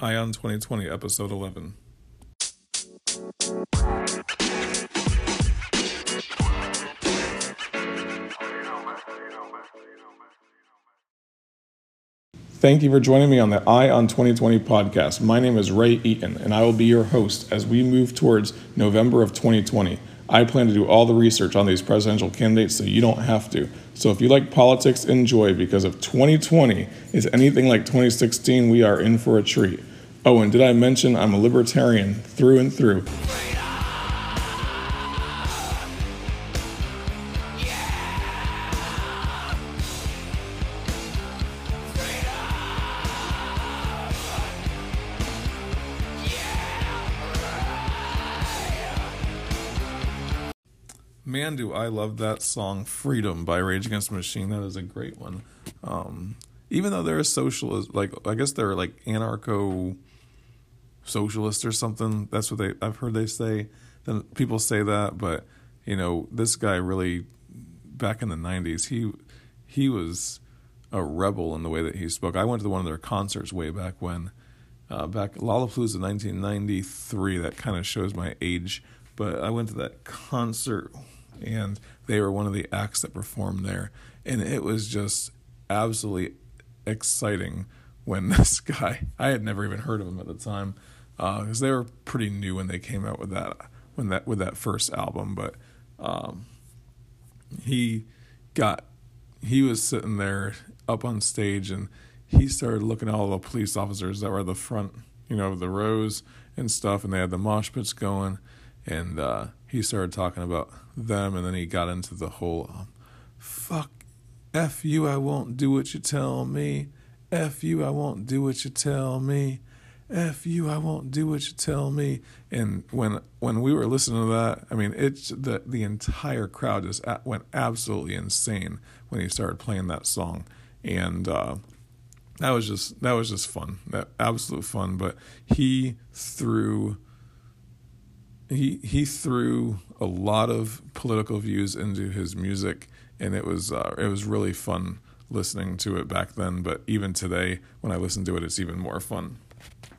Eye on 2020, episode 11. Thank you for joining me on the Eye on 2020 podcast. My name is Ray Eaton, and I will be your host as we move towards November of 2020. I plan to do all the research on these presidential candidates so you don't have to. So if you like politics, enjoy because if 2020 is anything like 2016, we are in for a treat. Oh, and did I mention I'm a libertarian through and through? Man, do I love that song "Freedom" by Rage Against the Machine. That is a great one. Um, even though they're a socialist, like I guess they're like anarcho socialist or something. That's what they I've heard they say. Then people say that, but you know, this guy really back in the '90s, he he was a rebel in the way that he spoke. I went to one of their concerts way back when, uh, back Lollapalooza 1993. That kind of shows my age, but I went to that concert and they were one of the acts that performed there, and it was just absolutely exciting when this guy I had never even heard of him at the time because uh, they were pretty new when they came out with that when that with that first album, but um, he got he was sitting there up on stage and he started looking at all the police officers that were at the front, you know, of the rows and stuff, and they had the mosh pits going, and uh, he started talking about them, and then he got into the whole um, "fuck, f you, I won't do what you tell me, f you, I won't do what you tell me." F you, I won't do what you tell me. And when when we were listening to that, I mean, it's the the entire crowd just went absolutely insane when he started playing that song, and uh, that was just that was just fun, that absolute fun. But he threw he he threw a lot of political views into his music, and it was uh, it was really fun listening to it back then. But even today, when I listen to it, it's even more fun.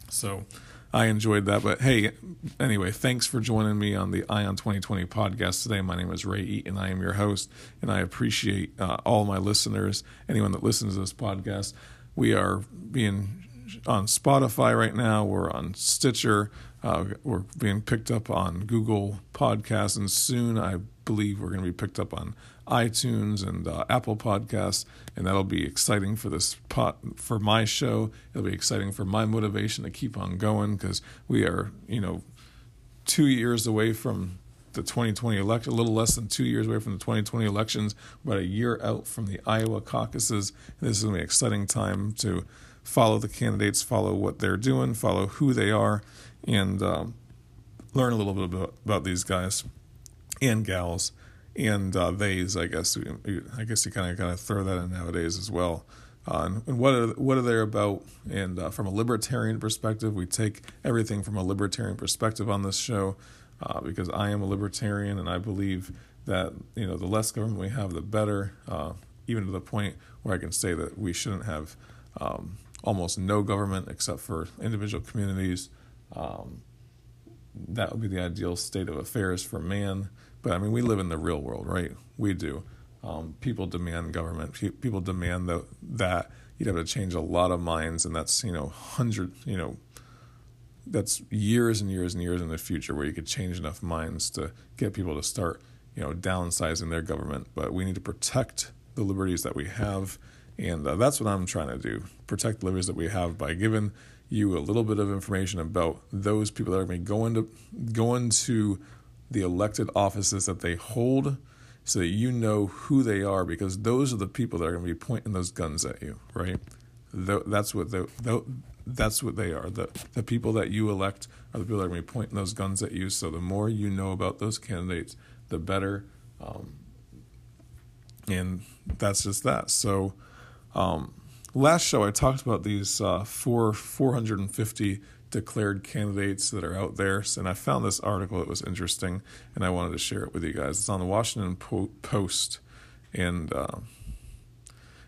So I enjoyed that. But hey, anyway, thanks for joining me on the Eye on 2020 podcast today. My name is Ray Eaton. I am your host, and I appreciate uh, all my listeners, anyone that listens to this podcast. We are being on Spotify right now. We're on Stitcher. Uh, we're being picked up on Google Podcasts, and soon I believe we're going to be picked up on iTunes and uh, Apple Podcasts, and that'll be exciting for this pot for my show. It'll be exciting for my motivation to keep on going because we are, you know, two years away from the 2020 election, a little less than two years away from the 2020 elections, about a year out from the Iowa caucuses. And this is going to be an exciting time to follow the candidates, follow what they're doing, follow who they are, and um, learn a little bit about, about, these guys and gals and uh, theys. I guess I guess you kind of kind of throw that in nowadays as well. Uh, and, what are what are they about? And uh, from a libertarian perspective, we take everything from a libertarian perspective on this show uh, because I am a libertarian and I believe that you know the less government we have, the better. Uh, even to the point where I can say that we shouldn't have um, almost no government except for individual communities. Um, that would be the ideal state of affairs for man. But I mean, we live in the real world, right? We do. Um, people demand government. People demand that you'd have to change a lot of minds, and that's you know hundred, you know, that's years and years and years in the future where you could change enough minds to get people to start you know downsizing their government. But we need to protect the liberties that we have, and uh, that's what I'm trying to do: protect the liberties that we have by giving you a little bit of information about those people that are going to go into go into the elected offices that they hold so that you know who they are because those are the people that are going to be pointing those guns at you right? That's what the, that's what they are. The the people that you elect are the people that are going to be pointing those guns at you. So the more you know about those candidates the better um, and that's just that. So um, last show I talked about these uh, four 450 declared candidates that are out there, and I found this article that was interesting, and I wanted to share it with you guys. It's on the Washington Post, and uh,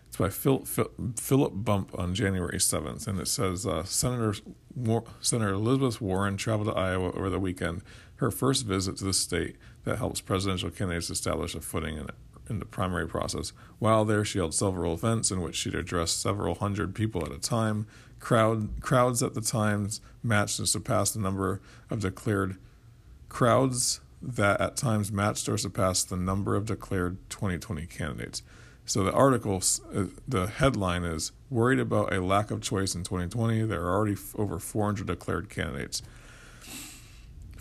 It's by Phil, Phil, Philip Bump on January 7th, and it says uh, Senator Senator Elizabeth Warren traveled to Iowa over the weekend, her first visit to the state that helps presidential candidates establish a footing in, in the primary process. While there, she held several events in which she'd address several hundred people at a time. Crowd crowds at the times matched and surpassed the number of declared crowds that at times matched or surpassed the number of declared 2020 candidates. So the article, uh, the headline is worried about a lack of choice in 2020. There are already over 400 declared candidates.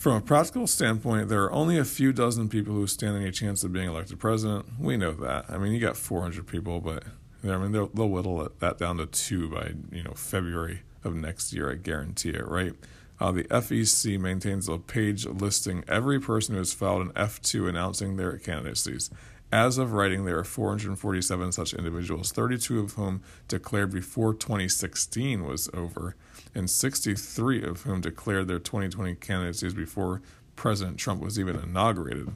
From a practical standpoint, there are only a few dozen people who stand any chance of being elected president. We know that. I mean, you got 400 people, but I mean they'll, they'll whittle that down to two by you know February of next year. I guarantee it, right? Uh, the FEC maintains a page listing every person who has filed an F2 announcing their candidacies. As of writing, there are 447 such individuals, 32 of whom declared before 2016 was over, and 63 of whom declared their 2020 candidacies before President Trump was even inaugurated.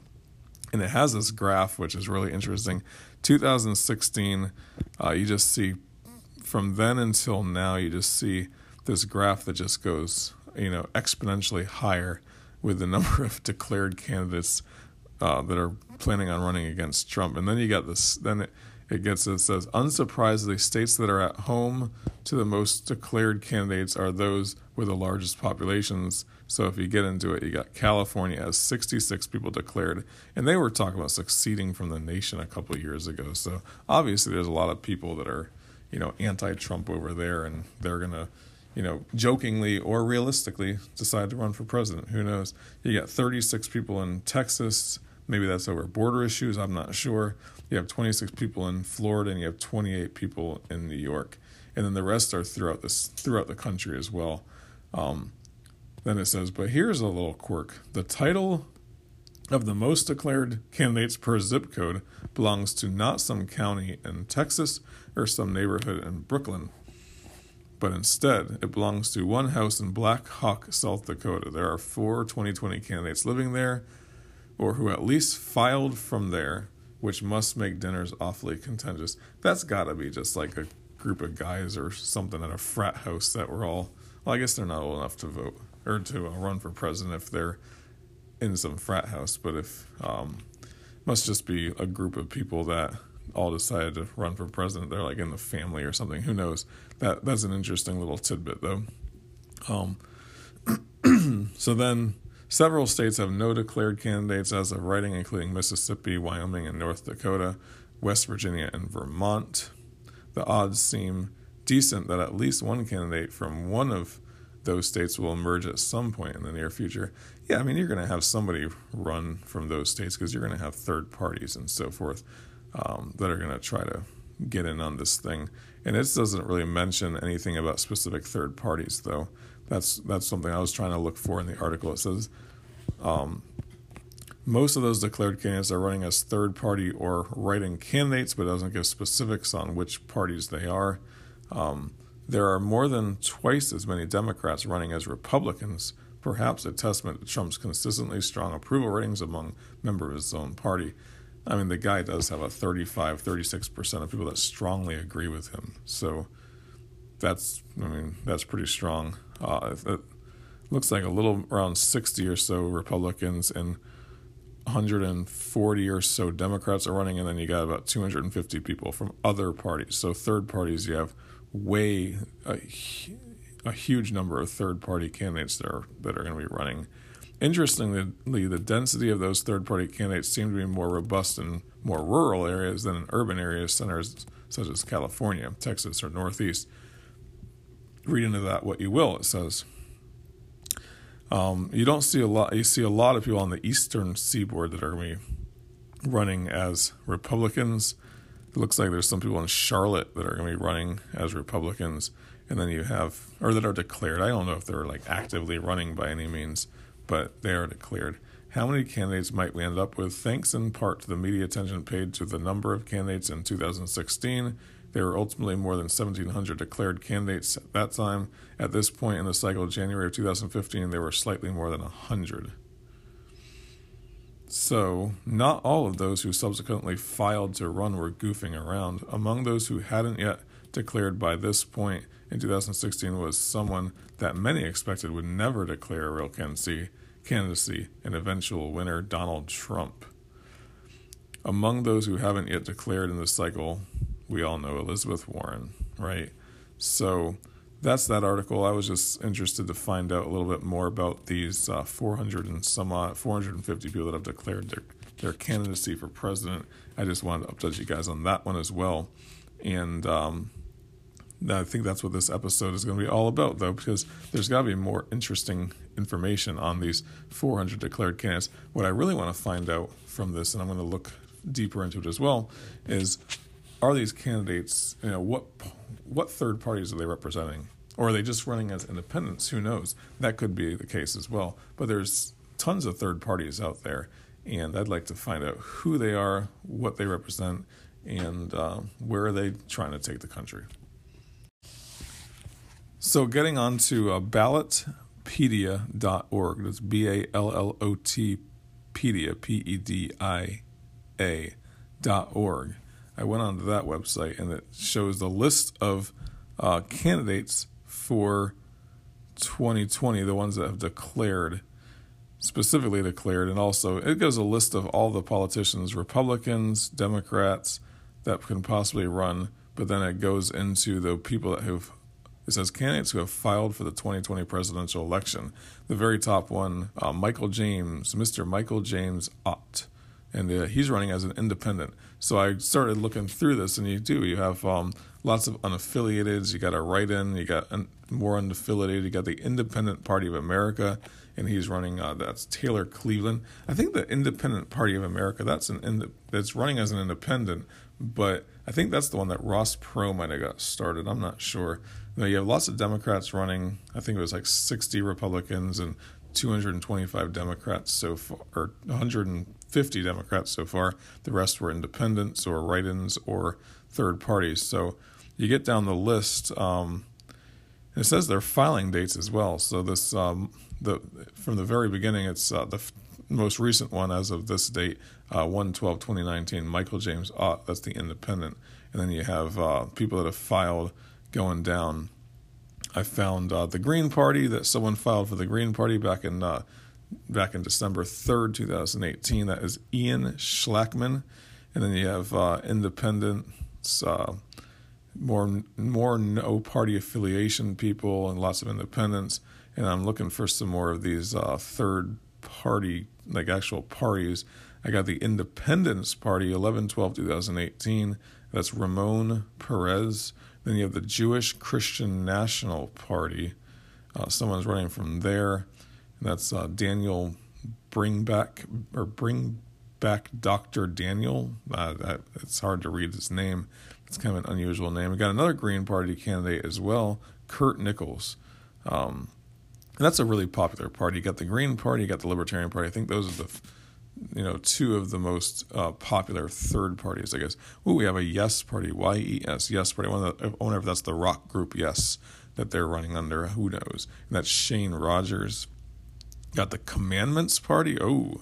And it has this graph, which is really interesting. 2016, uh, you just see from then until now, you just see this graph that just goes you know exponentially higher with the number of declared candidates uh, that are planning on running against Trump. And then you got this. Then it, it gets it says unsurprisingly, states that are at home to the most declared candidates are those with the largest populations. So if you get into it, you got California has 66 people declared, and they were talking about succeeding from the nation a couple years ago. So obviously, there's a lot of people that are, you know, anti-Trump over there, and they're gonna you know, jokingly or realistically decide to run for president. Who knows? You got 36 people in Texas. Maybe that's over border issues. I'm not sure. You have 26 people in Florida, and you have 28 people in New York, and then the rest are throughout this throughout the country as well. Um, then it says, but here's a little quirk: the title of the most declared candidates per zip code belongs to not some county in Texas or some neighborhood in Brooklyn but instead it belongs to one house in Black Hawk, South Dakota. There are four 2020 candidates living there, or who at least filed from there, which must make dinners awfully contentious. That's gotta be just like a group of guys or something at a frat house that were all, well, I guess they're not old enough to vote or to uh, run for president if they're in some frat house, but if, um, must just be a group of people that all decided to run for president. They're like in the family or something. Who knows? That that's an interesting little tidbit though. Um, so then several states have no declared candidates as of writing, including Mississippi, Wyoming, and North Dakota, West Virginia, and Vermont. The odds seem decent that at least one candidate from one of those states will emerge at some point in the near future. Yeah, I mean, you're going to have somebody run from those states because you're going to have third parties and so forth um, that are going to try to get in on this thing. And it doesn't really mention anything about specific third parties, though. That's that's something I was trying to look for in the article. It says um, most of those declared candidates are running as third party or writing candidates, but doesn't give specifics on which parties they are. Um, there are more than twice as many Democrats running as Republicans, perhaps a testament to Trump's consistently strong approval ratings among members of his own party. I mean, the guy does have a 35, 36% of people that strongly agree with him. So that's, I mean, that's pretty strong. Uh, it looks like a little around 60 or so Republicans and 140 or so Democrats are running, and then you got about 250 people from other parties. So third parties, you have way a, a huge number of third party candidates that are that are going to be running. Interestingly, the density of those third party candidates seem to be more robust in more rural areas than in urban areas, centers such as California, Texas, or Northeast. Read into that what you will, it says. Um, you don't see a lot, you see a lot of people on the eastern seaboard that are going to be running as Republicans. It looks like there's some people in Charlotte that are going to be running as Republicans. And then you have, or that are declared. I don't know if they're like actively running by any means but they are declared. How many candidates might we end up with? Thanks in part to the media attention paid to the number of candidates in 2016. There were ultimately more than 1,700 declared candidates at that time. At this point in the cycle, January of 2015, there were slightly more than 100. So, not all of those who subsequently filed to run were goofing around. Among those who hadn't yet declared by this point in 2016 was someone that many expected would never declare a real candidacy, candidacy an eventual winner, Donald Trump. Among those who haven't yet declared in this cycle, we all know Elizabeth Warren, right? So that's that article. I was just interested to find out a little bit more about these uh, 400 and some odd, 450 people that have declared their, their candidacy for president. I just wanted to update you guys on that one as well. And um, I think that's what this episode is going to be all about, though, because there's got to be more interesting information on these 400 declared candidates. What I really want to find out from this, and I'm going to look deeper into it as well, is are these candidates, you know, what what third parties are they representing? Or are they just running as independents? Who knows? That could be the case as well. But there's tons of third parties out there, and I'd like to find out who they are, what they represent, and uh, where are they trying to take the country. So, getting on to uh, ballotpedia.org. That's B A L L O T pedia, P E D I A dot org. I went onto that website and it shows the list of uh, candidates for 2020, the ones that have declared, specifically declared, and also it gives a list of all the politicians, Republicans, Democrats that can possibly run, but then it goes into the people that have it says candidates who have filed for the 2020 presidential election. The very top one, uh, Michael James, Mr. Michael James Ott and uh, he's running as an independent. So I started looking through this, and you do you have um, lots of unaffiliated. You got a write-in. You got un- more unaffiliated. You got the Independent Party of America, and he's running. Uh, that's Taylor Cleveland. I think the Independent Party of America. That's an ind- that's running as an independent, but I think that's the one that Ross Perot might have got started. I'm not sure. You, know, you have lots of Democrats running. I think it was like 60 Republicans and 225 Democrats so far, or 150 Democrats so far. The rest were independents or write ins or third parties. So you get down the list. Um, it says their filing dates as well. So this um, the from the very beginning, it's uh, the most recent one as of this date, uh, 1 12 2019, Michael James Ott, that's the independent. And then you have uh, people that have filed going down I found uh, the Green Party that someone filed for the Green Party back in uh, back in December third, two thousand eighteen. That is Ian Schlakman, and then you have uh, independents, uh, more more no party affiliation people, and lots of independents. And I'm looking for some more of these uh, third party, like actual parties. I got the Independence Party, 11 12 2018. That's Ramon Perez. Then you have the Jewish Christian National Party. Uh, someone's running from there. And that's uh, Daniel Bringback or Bring Back Dr. Daniel. Uh, it's hard to read his name. It's kind of an unusual name. We got another Green Party candidate as well, Kurt Nichols. Um, that's a really popular party. You got the Green Party, you got the Libertarian Party. I think those are the you know, two of the most uh, popular third parties, I guess. Ooh, we have a Yes Party, Y E S, Yes Party. I wonder if that's the rock group Yes that they're running under. Who knows? And that's Shane Rogers. Got the Commandments Party. Oh,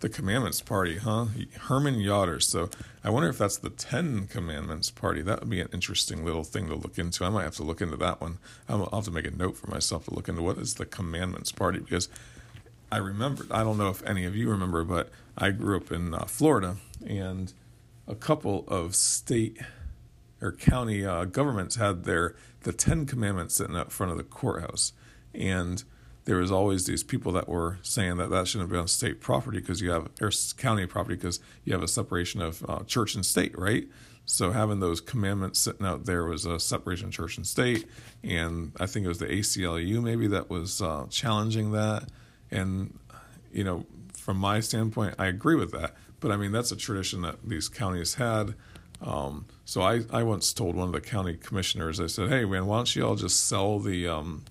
the Commandments Party, huh? Herman Yoder. So I wonder if that's the Ten Commandments Party. That would be an interesting little thing to look into. I might have to look into that one. I'll have to make a note for myself to look into what is the Commandments Party because I remember. I don't know if any of you remember, but I grew up in uh, Florida, and a couple of state or county uh, governments had their the Ten Commandments sitting out front of the courthouse, and there was always these people that were saying that that shouldn't be on state property because you have or county property because you have a separation of uh, church and state, right? So having those commandments sitting out there was a separation of church and state, and I think it was the ACLU maybe that was uh, challenging that and, you know, from my standpoint, I agree with that. But I mean, that's a tradition that these counties had. Um, so I, I once told one of the county commissioners, I said, hey, man, why don't you all just sell the um,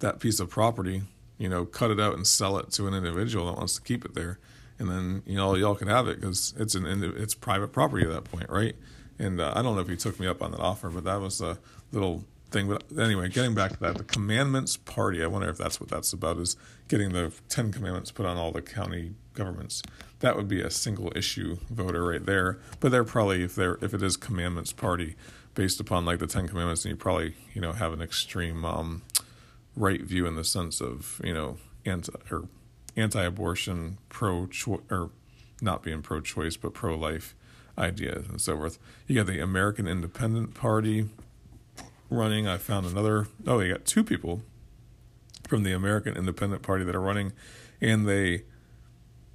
that piece of property, you know, cut it out and sell it to an individual that wants to keep it there. And then, you know, y'all can have it because it's an it's private property at that point, right? And uh, I don't know if he took me up on that offer, but that was a little thing. But anyway, getting back to that, the Commandments Party. I wonder if that's what that's about. Is getting the Ten Commandments put on all the county governments. That would be a single issue voter right there. But they're probably if they're if it is Commandments Party based upon like the Ten Commandments, and you probably you know have an extreme um, right view in the sense of you know anti or anti-abortion, pro or not being pro-choice but pro-life ideas and so forth. You got the American Independent Party running. I found another. Oh, you got two people from the American Independent Party that are running, and they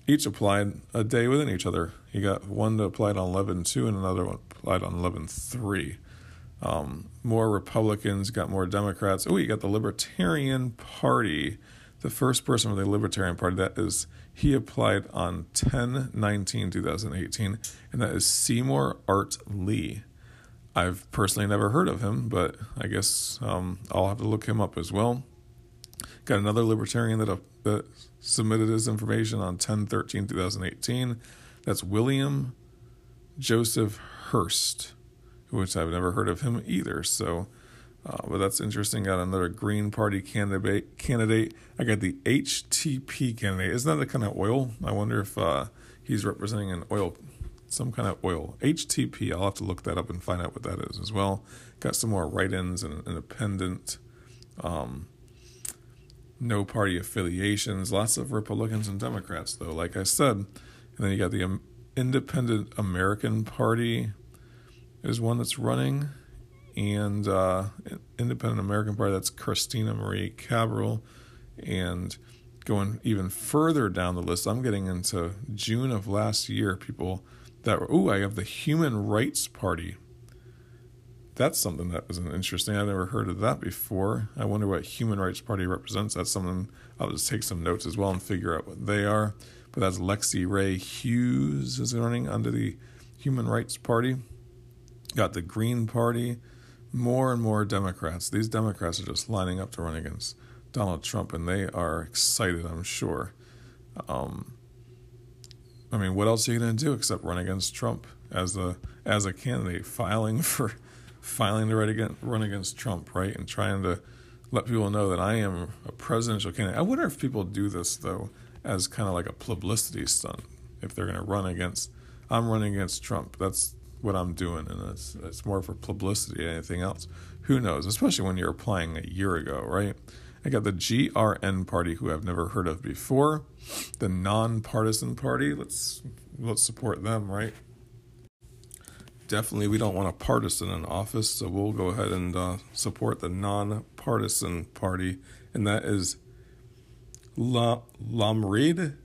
each applied a day within each other. You got one that applied on 11 2 and another one applied on 11 3. Um, more Republicans got more Democrats. Oh, you got the Libertarian Party. The first person from the Libertarian Party, that is, he applied on 10 19 2018, and that is Seymour Art Lee. I've personally never heard of him, but I guess um, I'll have to look him up as well. Got another libertarian that, uh, that submitted his information on 10 13 2018. That's William Joseph Hurst, which I've never heard of him either. So, uh, but that's interesting. Got another Green Party candidate. Candidate. I got the HTP candidate. Isn't that the kind of oil? I wonder if uh, he's representing an oil some kind of oil. HTP, I'll have to look that up and find out what that is as well. Got some more write ins and independent, um, no party affiliations, lots of Republicans and Democrats, though, like I said. And then you got the Independent American Party, is one that's running. And uh, Independent American Party, that's Christina Marie Cabral. And going even further down the list, I'm getting into June of last year, people that were, ooh, I have the Human Rights Party. That's something that was interesting. I never heard of that before. I wonder what Human Rights Party represents. That's something I'll just take some notes as well and figure out what they are. But that's Lexi Ray Hughes is running under the Human Rights Party. Got the Green Party. More and more Democrats. These Democrats are just lining up to run against Donald Trump, and they are excited, I'm sure. Um, I mean, what else are you going to do except run against Trump as a as a candidate, filing for filing to run against, run against Trump, right, and trying to let people know that I am a presidential candidate. I wonder if people do this though as kind of like a publicity stunt. If they're going to run against, I'm running against Trump. That's what I'm doing, and it's it's more for publicity than anything else. Who knows? Especially when you're applying a year ago, right? I got the GRN party, who I've never heard of before. The nonpartisan party. Let's let's support them, right? Definitely, we don't want a partisan in office, so we'll go ahead and uh, support the nonpartisan party, and that is La Lamrid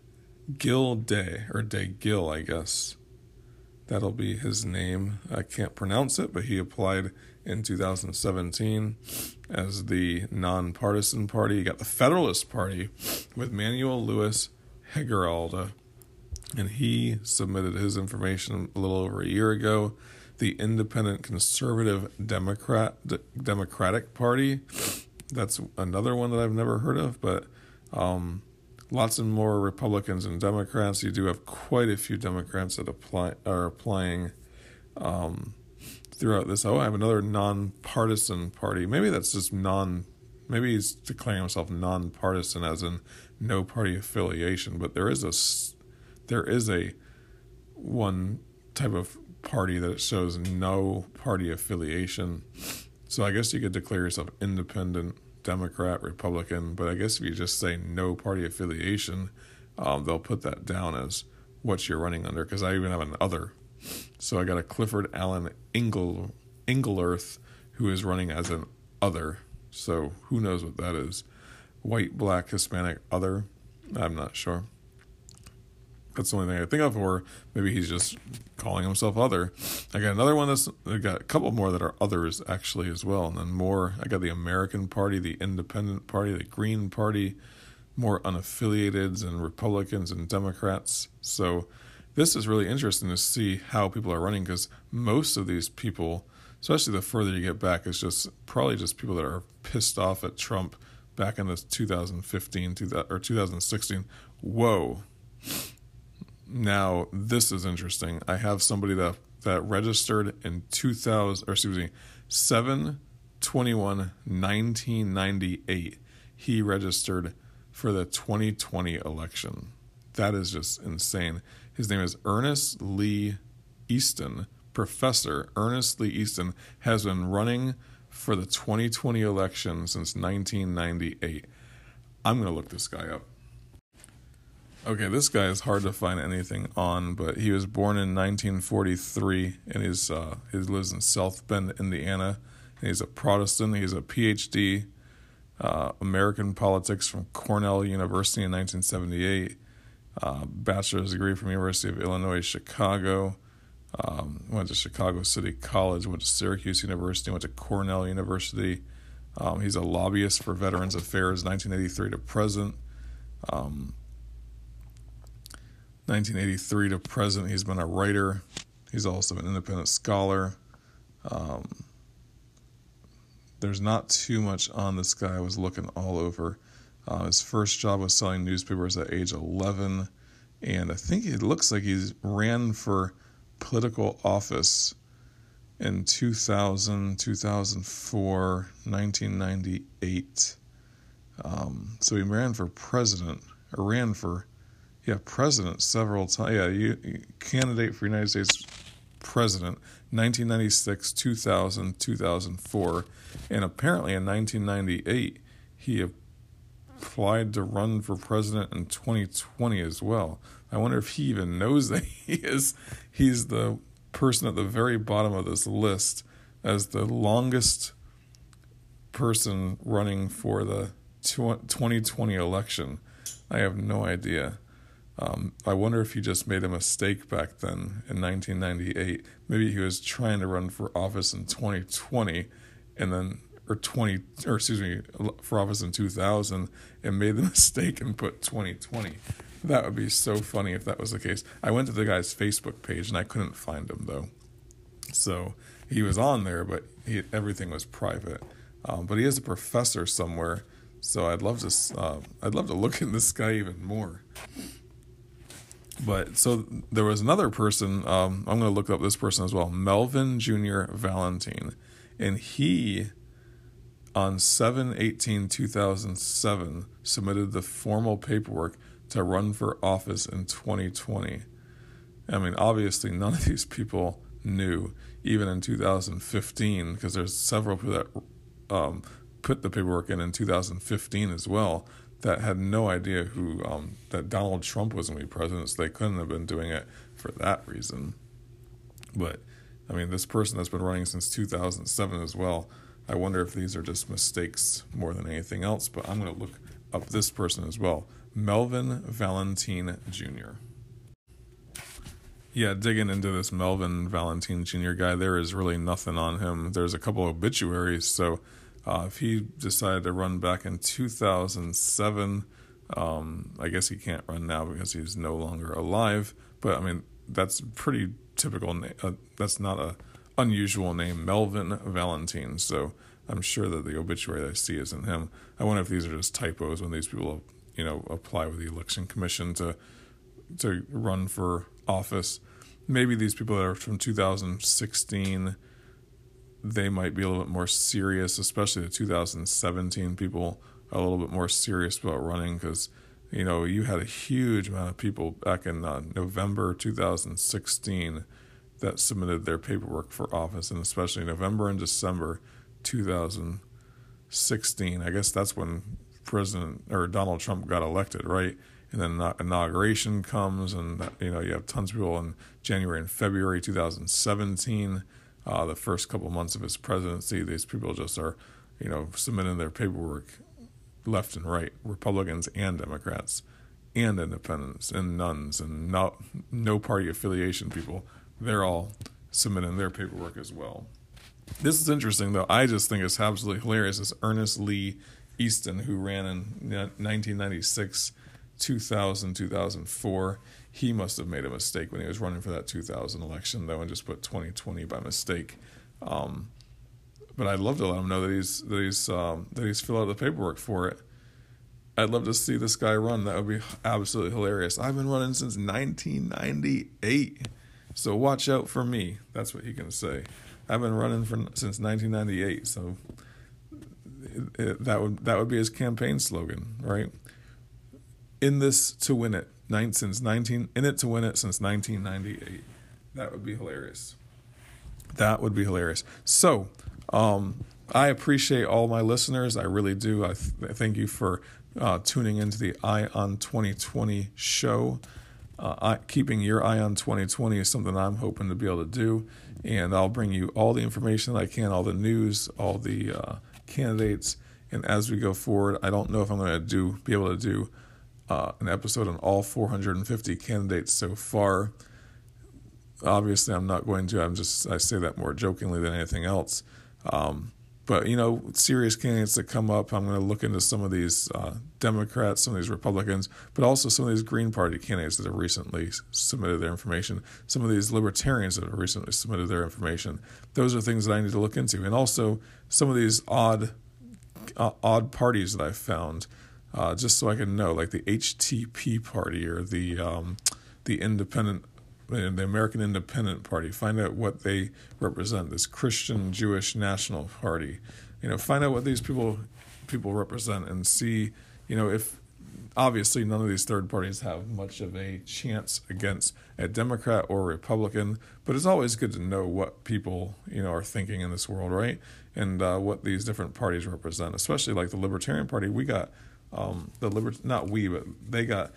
Gil Day or Day Gill, I guess. That'll be his name. I can't pronounce it, but he applied in 2017 as the nonpartisan party. You got the Federalist Party with Manuel Lewis Hegeralda, and he submitted his information a little over a year ago. The Independent Conservative Democrat Democratic Party. That's another one that I've never heard of, but um, lots of more Republicans and Democrats. You do have quite a few Democrats that apply are applying um, throughout this. Oh, I have another nonpartisan party. Maybe that's just non. Maybe he's declaring himself nonpartisan, as in no party affiliation. But there is a there is a one type of party that shows no party affiliation. So I guess you could declare yourself independent, Democrat, Republican. But I guess if you just say no party affiliation, um, they'll put that down as what you're running under. Because I even have an other so I got a Clifford Allen Ingle Engleearth who is running as an other. So who knows what that is? White, black, Hispanic, other. I'm not sure. That's the only thing I think of, or maybe he's just calling himself other. I got another one that's I got a couple more that are others actually as well, and then more. I got the American Party, the Independent Party, the Green Party, more unaffiliateds and Republicans and Democrats. So this is really interesting to see how people are running because most of these people, especially the further you get back, is just probably just people that are pissed off at Trump back in the 2015 or 2016. Whoa. Now, this is interesting. I have somebody that, that registered in 2000, or excuse me, 7 21, 1998, he registered for the 2020 election. That is just insane. His name is Ernest Lee Easton. Professor Ernest Lee Easton has been running for the 2020 election since 1998. I'm going to look this guy up. Okay, this guy is hard to find anything on, but he was born in 1943 and he's uh, he lives in South Bend, Indiana. he's a Protestant. He's a PhD, uh, American politics from Cornell University in 1978, uh, bachelor's degree from University of Illinois Chicago. Um, went to Chicago City College, went to Syracuse University, went to Cornell University. Um, he's a lobbyist for Veterans Affairs, 1983 to present. Um, 1983 to present, he's been a writer. He's also an independent scholar. Um, there's not too much on this guy. I was looking all over. Uh, his first job was selling newspapers at age 11, and I think it looks like he ran for political office in 2000, 2004, 1998. Um, so he ran for president, or ran for, yeah, president several times. Yeah, you, candidate for United States president, 1996, 2000, 2004. And apparently in 1998, he applied to run for president in 2020 as well. I wonder if he even knows that he is he's the person at the very bottom of this list as the longest person running for the 2020 election. I have no idea. Um, I wonder if he just made a mistake back then in 1998. Maybe he was trying to run for office in 2020 and then or 20 or excuse me for office in 2000 and made the mistake and put 2020 that would be so funny if that was the case. I went to the guy's facebook page and i couldn't find him though. So he was on there but he, everything was private. Um, but he is a professor somewhere so i'd love to uh, i'd love to look at this guy even more but so there was another person um, i'm going to look up this person as well melvin jr valentine. And he on 7 18 2007 submitted the formal paperwork to run for office in 2020 i mean obviously none of these people knew even in 2015 because there's several people that um, put the paperwork in in 2015 as well that had no idea who um, that donald trump was going to be president so they couldn't have been doing it for that reason but i mean this person that's been running since 2007 as well I wonder if these are just mistakes more than anything else, but I'm going to look up this person as well Melvin Valentine Jr. Yeah, digging into this Melvin Valentine Jr. guy, there is really nothing on him. There's a couple obituaries, so uh, if he decided to run back in 2007, um, I guess he can't run now because he's no longer alive. But I mean, that's pretty typical. Uh, that's not a unusual name, Melvin Valentine. So I'm sure that the obituary I see isn't him. I wonder if these are just typos when these people, you know, apply with the election commission to to run for office. Maybe these people that are from 2016, they might be a little bit more serious, especially the 2017 people a little bit more serious about running because you know you had a huge amount of people back in uh, November 2016 that submitted their paperwork for office, and especially November and December 2016. I guess that's when President or Donald Trump got elected, right? And then inauguration comes, and you know you have tons of people in January and February 2017. Uh, the first couple months of his presidency, these people just are, you know, submitting their paperwork left and right, Republicans and Democrats, and independents and nuns and no no party affiliation people they're all submitting their paperwork as well. This is interesting, though. I just think it's absolutely hilarious. It's Ernest Lee Easton, who ran in 1996, 2000, 2004. He must have made a mistake when he was running for that 2000 election, though, and just put 2020 by mistake. Um, but I'd love to let him know that he's that he's um, that he's filled out the paperwork for it. I'd love to see this guy run. That would be absolutely hilarious. I've been running since 1998. So watch out for me. That's what he can say. I've been running for since 1998. So it, that would that would be his campaign slogan, right? In this to win it, nine, since nineteen in it to win it since nineteen ninety eight. That would be hilarious. That would be hilarious. So, um, I appreciate all my listeners. I really do. I, th- thank you for uh, tuning into the Eye on 2020 show. Uh, I, keeping your eye on 2020 is something I'm hoping to be able to do, and I'll bring you all the information I can, all the news, all the uh, candidates, and as we go forward, I don't know if I'm going to do be able to do uh, an episode on all 450 candidates so far. Obviously, I'm not going to. I'm just I say that more jokingly than anything else. Um, but you know, serious candidates that come up, I'm going to look into some of these uh, Democrats, some of these Republicans, but also some of these Green Party candidates that have recently submitted their information, some of these Libertarians that have recently submitted their information. Those are things that I need to look into, and also some of these odd, uh, odd parties that I've found, uh, just so I can know, like the HTP party or the um, the Independent the American Independent Party. Find out what they represent. This Christian Jewish National Party. You know, find out what these people people represent and see. You know, if obviously none of these third parties have much of a chance against a Democrat or Republican, but it's always good to know what people you know are thinking in this world, right? And uh, what these different parties represent, especially like the Libertarian Party. We got um, the liber not we, but they got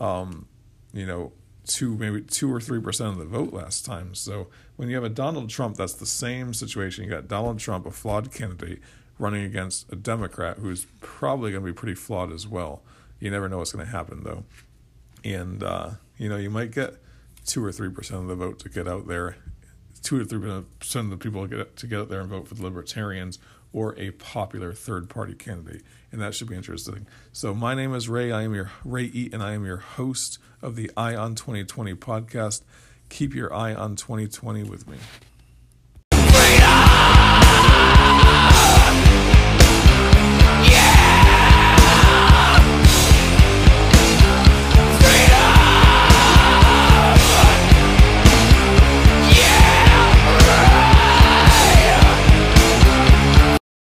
um, you know two maybe two or three percent of the vote last time. So when you have a Donald Trump, that's the same situation. You got Donald Trump, a flawed candidate, running against a Democrat who's probably going to be pretty flawed as well. You never know what's going to happen though, and uh, you know you might get two or three percent of the vote to get out there. Two or three percent of the people get to get out there and vote for the Libertarians or a popular third party candidate. And that should be interesting. So, my name is Ray. I am your Ray Eat, and I am your host of the Eye on 2020 podcast. Keep your eye on 2020 with me.